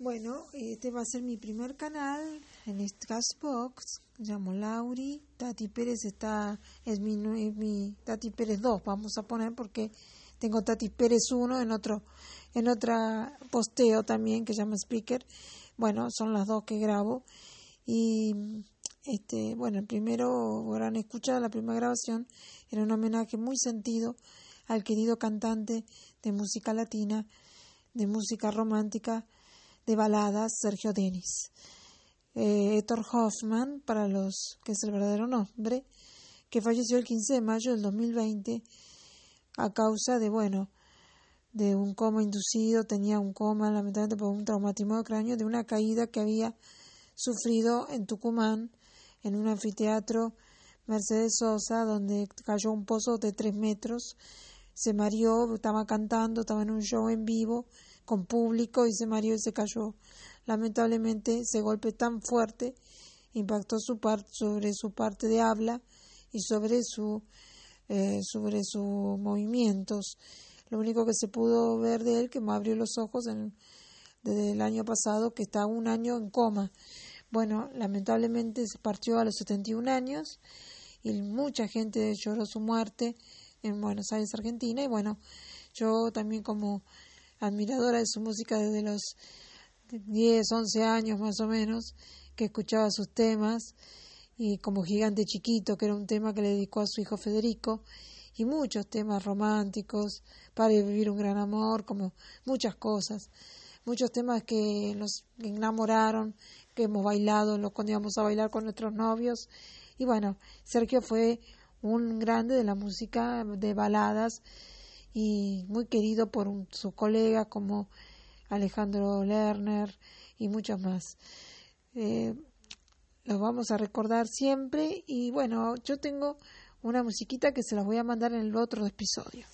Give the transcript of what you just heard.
Bueno, este va a ser mi primer canal en Cashbox. Me llamo Lauri. Tati Pérez está, es mi, mi Tati Pérez 2, vamos a poner, porque tengo Tati Pérez 1 en otro, en otra posteo también que se llama Speaker. Bueno, son las dos que grabo. Y este, bueno, el primero, habrán escuchado la primera grabación, era un homenaje muy sentido al querido cantante de música latina, de música romántica, de baladas Sergio Denis. Eh, Héctor Hoffman, para los que es el verdadero nombre, que falleció el 15 de mayo del 2020 a causa de, bueno, de un coma inducido, tenía un coma lamentablemente por un traumatismo de cráneo, de una caída que había sufrido en Tucumán, en un anfiteatro Mercedes Sosa, donde cayó un pozo de tres metros, se mareó, estaba cantando, estaba en un show en vivo, con público y se mareó y se cayó. Lamentablemente ese golpe tan fuerte impactó su sobre su parte de habla y sobre su eh, sobre sus movimientos. Lo único que se pudo ver de él que me abrió los ojos desde el año pasado que está un año en coma. Bueno, lamentablemente se partió a los 71 años y mucha gente lloró su muerte en Buenos Aires, Argentina. Y bueno, yo también como admiradora de su música desde los 10, 11 años más o menos, que escuchaba sus temas, y como Gigante Chiquito, que era un tema que le dedicó a su hijo Federico, y muchos temas románticos, para vivir un gran amor, como muchas cosas, muchos temas que nos enamoraron, que hemos bailado cuando íbamos a bailar con nuestros novios, y bueno, Sergio fue un grande de la música de baladas, y muy querido por sus colegas como Alejandro Lerner y muchos más. Eh, los vamos a recordar siempre y bueno, yo tengo una musiquita que se las voy a mandar en el otro episodio.